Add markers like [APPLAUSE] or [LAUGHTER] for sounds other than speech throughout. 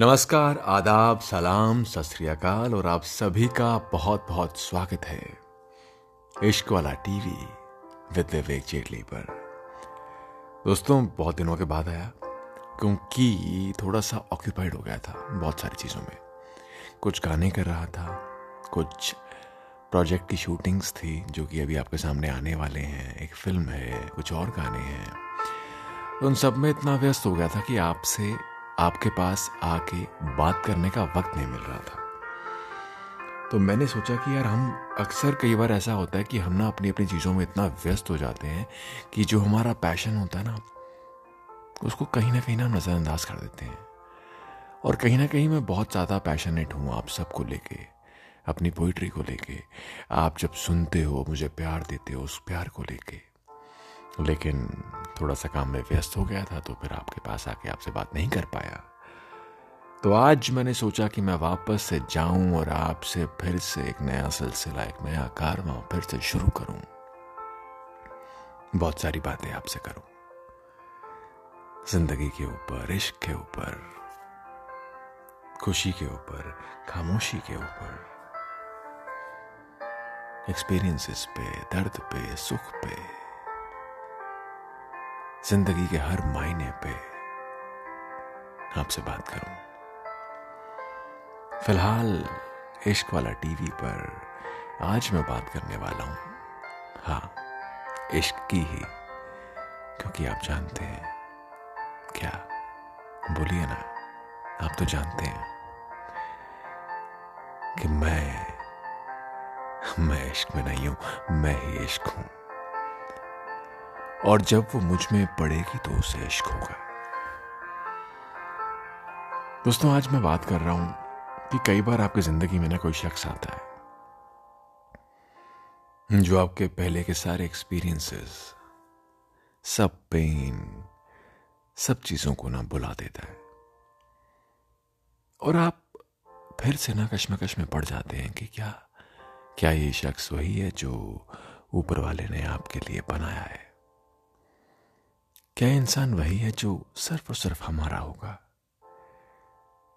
नमस्कार, आदाब, सलाम सत और आप सभी का बहुत बहुत स्वागत है इश्क वाला टीवी विद विवेक जेटली पर। दोस्तों, बहुत दिनों के बाद आया, क्योंकि थोड़ा सा ऑक्यूपाइड हो गया था बहुत सारी चीज़ों में। कुछ गाने कर रहा था, कुछ प्रोजेक्ट की शूटिंग्स थी, जो कि अभी आपके सामने आने वाले हैं, एक फ़िल्म है, कुछ और गाने हैं। उन सब में इतना व्यस्त हो गया था कि आपसे आपके पास आके बात करने का वक्त नहीं मिल रहा था। तो मैंने सोचा कि यार हम अक्सर कई बार ऐसा होता है कि हम ना अपनी अपनी चीज़ों में इतना व्यस्त हो जाते हैं कि जो हमारा पैशन होता है ना, उसको कहीं ना कहीं ना नज़रअंदाज कर देते हैं। और कहीं ना कहीं मैं बहुत ज़्यादा पैशनेट हूँ आप सबको लेके, अपनी पोइट्री को लेके। आप जब सुनते हो, मुझे प्यार देते हो उस प्यार को लेके। लेकिन थोड़ा सा काम में व्यस्त हो गया था तो फिर आपके पास आके आपसे बात नहीं कर पाया। तो आज मैंने सोचा कि मैं वापस से जाऊँ और आपसे फिर से एक नया सिलसिला, एक नया कारवा फिर से शुरू करूँ। बहुत सारी बातें आपसे करूँ। ज़िंदगी के ऊपर, इश्क के ऊपर, खुशी के ऊपर, खामोशी के ऊपर एक्सपीरियंसेस पे, दर्द पे, सुख पे। ज़िंदगी के हर मायने पे आपसे बात करूँ। फ़िलहाल, इश्क वाला टीवी पर आज मैं बात करने वाला हूँ। हाँ इश्क की ही, क्योंकि आप जानते हैं। क्या? बोलिए ना, आप तो जानते हैं कि मैं मैं इश्क में नहीं हूँ, मैं ही इश्क हूँ। और जब वो मुझमें पड़ेगी तो उसे इश्क होगा। दोस्तों, आज मैं बात कर रहा हूँ कि कई बार आपकी ज़िंदगी में ना कोई शख्स आता है जो आपके पहले के सारे एक्सपीरियंसेस सब पेन सब चीज़ों को ना बुला देता है। और आप फिर से ना कश्मकश में पड़ जाते हैं कि क्या क्या ये शख्स वही है जो ऊपर वाले ने आपके लिए बनाया है? क्या इंसान वही है जो सिर्फ़ और सिर्फ़ हमारा होगा?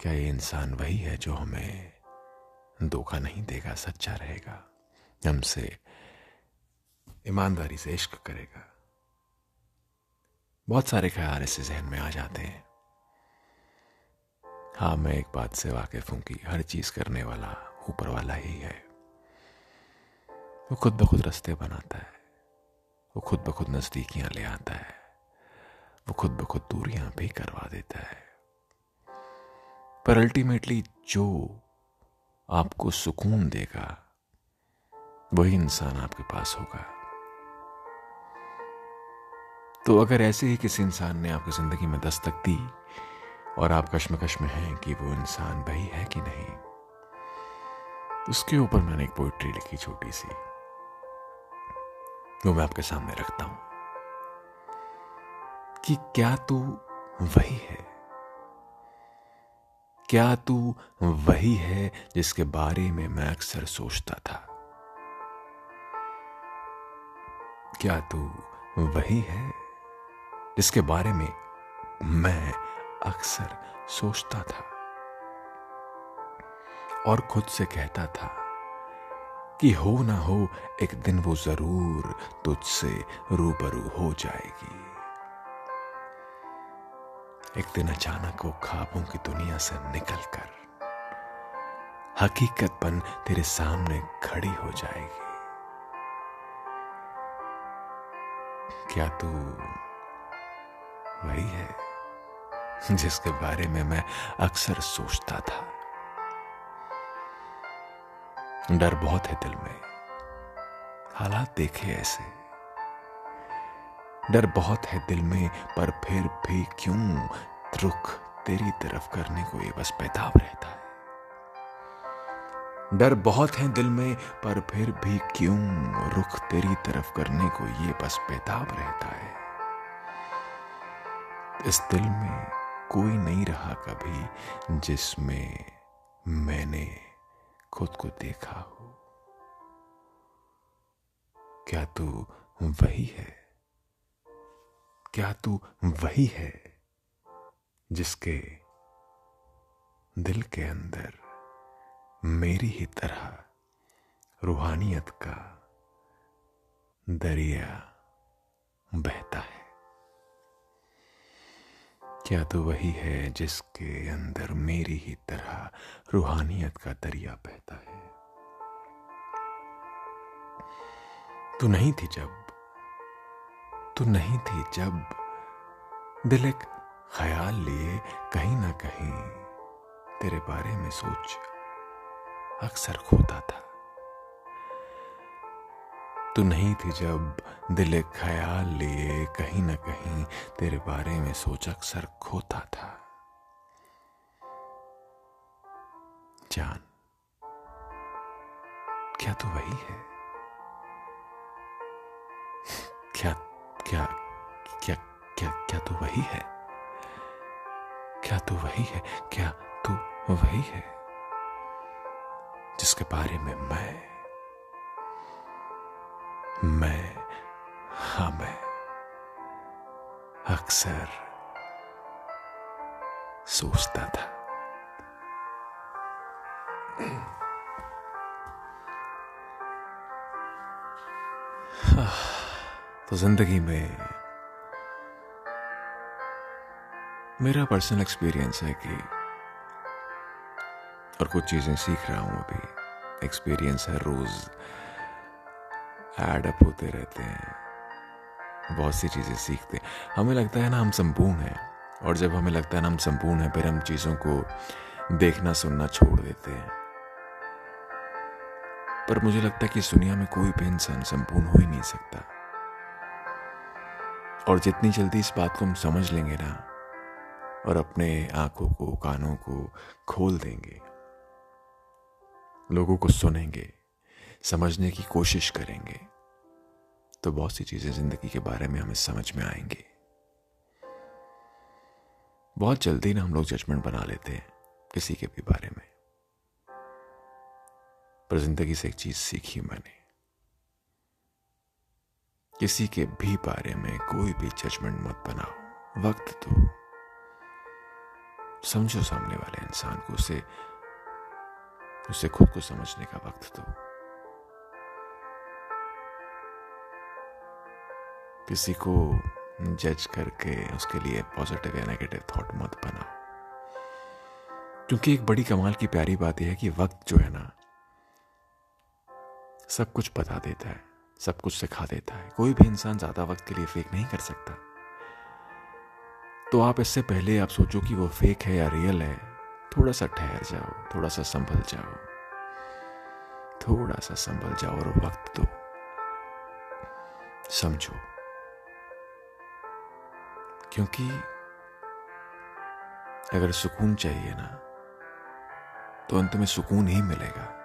क्या ये इंसान वही है जो हमें धोखा नहीं देगा, सच्चा रहेगा, हमसे ईमानदारी से इश्क करेगा? बहुत सारे ख्याल ऐसे जहन में आ जाते हैं। हाँ मैं एक बात से वाकिफ हूँ कि हर चीज़ करने वाला ऊपर वाला ही है। वो खुद ब खुद रास्ते बनाता है, वो खुद ब खुद नजदीकियाँ ले आता है। वो खुद ब खुद दूरियाँ भी करवा देता है। पर अल्टीमेटली जो आपको सुकून देगा, वही इंसान आपके पास होगा। तो अगर ऐसे ही किसी इंसान ने आपकी ज़िंदगी में दस्तक दी और आप कश्मकश में हैं कि वो इंसान वही है कि नहीं, उसके ऊपर मैंने एक पोइट्री लिखी छोटी सी। वो मैं आपके सामने रखता हूँ। कि क्या तू वही है? क्या तू वही है जिसके बारे में मैं अक्सर सोचता था? क्या तू वही है जिसके बारे में मैं अक्सर सोचता था? और खुद से कहता था कि हो ना हो, एक दिन वो ज़रूर तुझसे रूबरू हो जाएगी। एक दिन अचानक वो ख्वाबों की दुनिया से निकलकर हकीकत बन तेरे सामने खड़ी हो जाएगी। क्या तू वही है जिसके बारे में मैं अक्सर सोचता था? डर बहुत है दिल में। हालात देखे ऐसे। डर बहुत है दिल में, पर फिर भी क्यों? रुख तेरी तरफ़ करने को ये बस पैताब रहता है। डर बहुत है दिल में, पर फिर भी क्यों? रुख तेरी तरफ़ करने को ये बस पैताब रहता है। इस दिल में कोई नहीं रहा कभी, जिसमें मैंने खुद को देखा हो। क्या तू वही है? क्या तू वही है जिसके दिल के अंदर मेरी ही तरह रूहानियत का दरिया बहता है? क्या तो वही है जिसके अंदर मेरी ही तरह रूहानियत का दरिया बहता है? तू नहीं थी जब तू नहीं थी जब दिल एक ख्याल लिए कहीं ना कहीं। तेरे बारे में सोच अक्सर खोता था। तू नहीं थी जब दिल एक ख्याल लिए कहीं ना कहीं तेरे बारे में सोच अक्सर खोता था। जान, क्या तू वही है? [LAUGHS] क्या क्या क्या क्या क्या तू वही है? क्या तू वही है? क्या तू वही है? जिसके बारे में मैं मैं हाँ मैं अक्सर सोचता था। तो ज़िंदगी में मेरा पर्सनल एक्सपीरियंस है कि और कुछ चीज़ें सीख रहा हूँ अभी। एक्सपीरियंस है रोज़ एड अप होते रहते हैं। बहुत सी चीज़ें सीखते हैं। हमें लगता है ना हम संपूर्ण हैं और जब हमें लगता है ना हम संपूर्ण हैं, फिर हम चीज़ों को देखना, सुनना छोड़ देते हैं। पर मुझे लगता है कि इस दुनिया में कोई भी इंसान संपूर्ण हो ही नहीं सकता। और जितनी जल्दी इस बात को हम समझ लेंगे ना, और अपने आँखों को, कानों को खोल देंगे, लोगों को सुनेंगे, समझने की कोशिश करेंगे तो बहुत सी चीज़ें ज़िंदगी के बारे में हमें समझ में आएँगी। बहुत जल्दी ना हम लोग जजमेंट बना लेते हैं किसी के भी बारे में। पर ज़िंदगी से एक चीज़ सीखी मैंने। किसी के भी बारे में कोई भी जजमेंट मत बनाओ। वक्त दो समझो सामने वाले इंसान को उसे उसे खुद को समझने का वक्त दो। किसी को जज करके उसके लिए पॉजिटिव या नेगेटिव थॉट मत बनाओ। क्योंकि एक बड़ी कमाल की प्यारी बात यह है कि वक्त जो है ना, सब कुछ बता देता है। सब कुछ सिखा देता है। कोई भी इंसान ज़्यादा वक्त के लिए फेक नहीं कर सकता। तो आप इससे पहले आप सोचो कि वो फेक है या रियल है। थोड़ा सा ठहर जाओ थोड़ा सा संभल जाओ। थोड़ा सा संभल जाओ और वक्त दो। समझो। क्योंकि अगर सुकून चाहिए ना तो अंत में सुकून ही मिलेगा।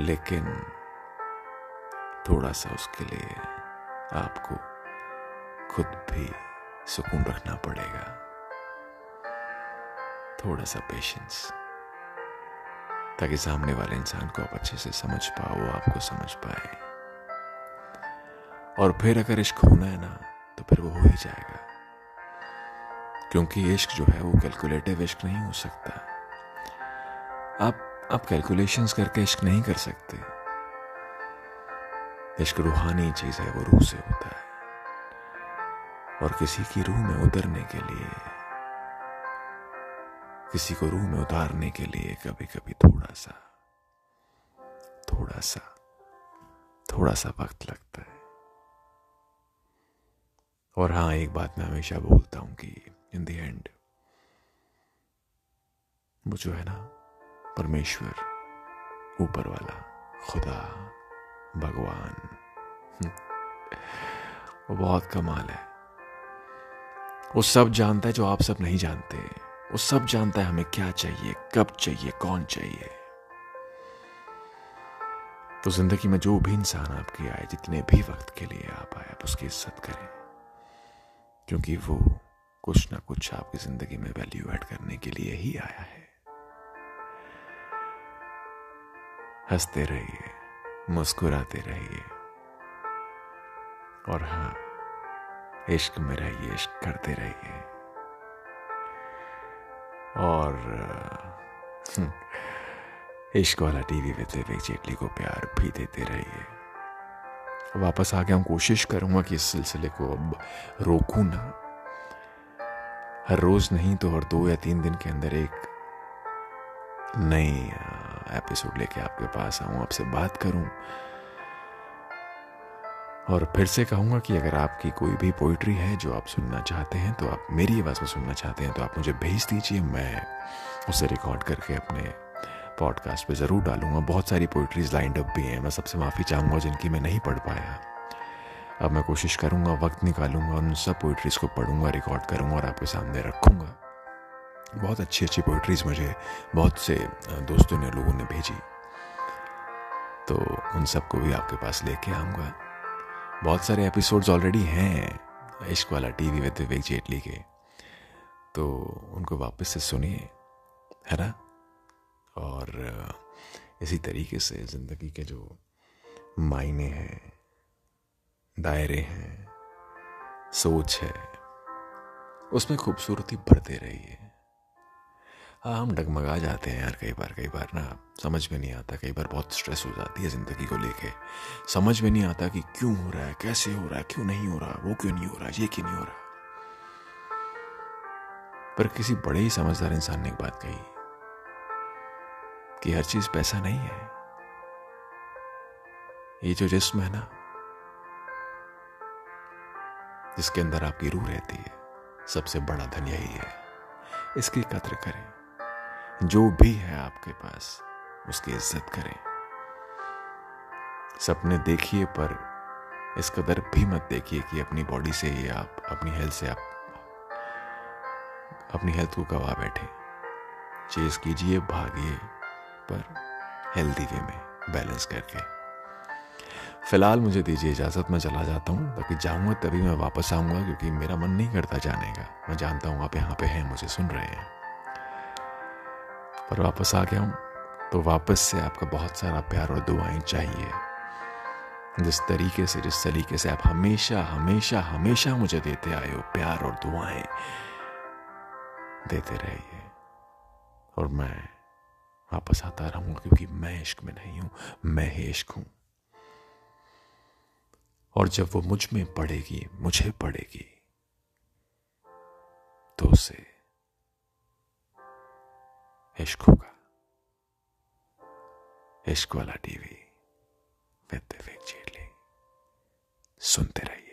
लेकिन थोड़ा सा उसके लिए आपको खुद भी सुकून रखना पड़ेगा। थोड़ा सा पेशेंस ताकि सामने वाले इंसान को आप अच्छे से समझ पाओ, वो आपको समझ पाए। और फिर अगर इश्क होना है ना तो फिर वो हो ही जाएगा। क्योंकि इश्क जो है, वो कैलकुलेटिव इश्क नहीं हो सकता। आप आप कैलकुलेशंस करके इश्क नहीं कर सकते। इश्क रूहानी चीज़ है, वो रूह से होता है। और किसी की रूह में उतरने के लिए, किसी को रूह में उतारने के लिए कभी कभी थोड़ा सा थोड़ा सा थोड़ा सा वक्त लगता है। और हाँ एक बात मैं हमेशा बोलता हूँ कि इन द एंड वो जो है ना परमेश्वर ऊपर वाला खुदा, भगवान। वो बहुत कमाल है। वो सब जानता है जो आप सब नहीं जानते। वो सब जानता है हमें क्या चाहिए, कब चाहिए, कौन चाहिए। तो ज़िंदगी में जो भी इंसान आपके आए, जितने भी वक्त के लिए आप आए, आप उसकी इज़्ज़त करें। क्योंकि वो कुछ ना कुछ आपकी ज़िंदगी में वैल्यू ऐड करने के लिए ही आया है। हँसते रहिए मुस्कुराते रहिए। और हाँ इश्क में रहिए इश्क करते रहिए। और हम्म, इश्क वाला टीवी विद विवेक जेटली को प्यार भी देते रहिए। वापस आके हम कोशिश करूँगा कि इस सिलसिले को अब रोकू ना। हर रोज नहीं तो हर दो या तीन दिन के अंदर एक नई एपिसोड लेके आपके पास आऊँ, आपसे बात करूँ। और फिर से कहूँगा कि अगर आपकी कोई भी पोइट्री है जो आप सुनना चाहते हैं तो आप मेरी आवाज़ में सुनना चाहते हैं तो आप मुझे भेज दीजिए। मैं उसे रिकॉर्ड करके अपने पॉडकास्ट पे ज़रूर डालूँगा। बहुत सारी पोइट्रीज लाइंड अप भी हैं। मैं सबसे माफ़ी चाहूँगा जिनकी मैं नहीं पढ़ पाया। अब मैं कोशिश करूँगा, वक्त निकालूँगा, उन सब पोइट्रीज को पढ़ूँगा रिकॉर्ड करूँगा और आपके सामने रखूँगा। बहुत अच्छी अच्छी पोइट्रीज मुझे बहुत से दोस्तों ने लोगों ने भेजी। तो उन सबको भी आपके पास लेके आऊँगा। बहुत सारे एपिसोड्स ऑलरेडी हैं, इश्क वाला टीवी विद विवेक जेटली के। तो उनको वापस से सुनिए, है ना? और इसी तरीके से ज़िंदगी के जो मायने हैं, दायरे हैं, सोच है, उसमें खूबसूरती बढ़ते रही है हाँ हम डगमगा जाते हैं यार कई बार कई बार ना, समझ में नहीं आता, कई बार बहुत स्ट्रेस हो जाती है ज़िंदगी को लेके। समझ में नहीं आता कि क्यों हो रहा है, कैसे हो रहा है, क्यों नहीं हो रहा, वो क्यों नहीं हो रहा, ये क्यों नहीं हो रहा? पर किसी बड़े ही समझदार इंसान ने एक बात कही कि हर चीज़ पैसा नहीं है। ये जो जिस्म है ना, जिसके अंदर आपकी रूह रहती है, सबसे बड़ा धन यही है। इसकी कद्र करें। जो भी है आपके पास, उसकी इज़्ज़त करें। सपने देखिए, पर इस कदर भी मत देखिए कि अपनी बॉडी से ही आप, अपनी हेल्थ से आप, अपनी हेल्थ को गवा बैठे। चेज कीजिए, भागिए, पर हेल्दी वे में बैलेंस करके। फ़िलहाल मुझे दीजिए इजाज़त, मैं चला जाता हूँ। ताकि जाऊँगा, तभी मैं वापस आऊँगा, क्योंकि मेरा मन नहीं करता जाने का। मैं जानता हूँ आप यहाँ पे हैं, मुझे सुन रहे हैं। पर वापस आ गया हूँ। तो वापस से आपका बहुत सारा प्यार और दुआएँ चाहिए। जिस तरीके से, जिस तरीके से आप हमेशा हमेशा हमेशा मुझे देते आए हो, प्यार और दुआएँ, देते रहिए। और मैं वापस आता रहूँगा, क्योंकि मैं इश्क में नहीं हूँ, मैं ही इश्क हूँ। और जब वो मुझमें पड़ेगी, मुझे पड़ेगी तो उसे इश्क होगा इश्क वाला टीवी विद विवेक जेटली सुनते रहिए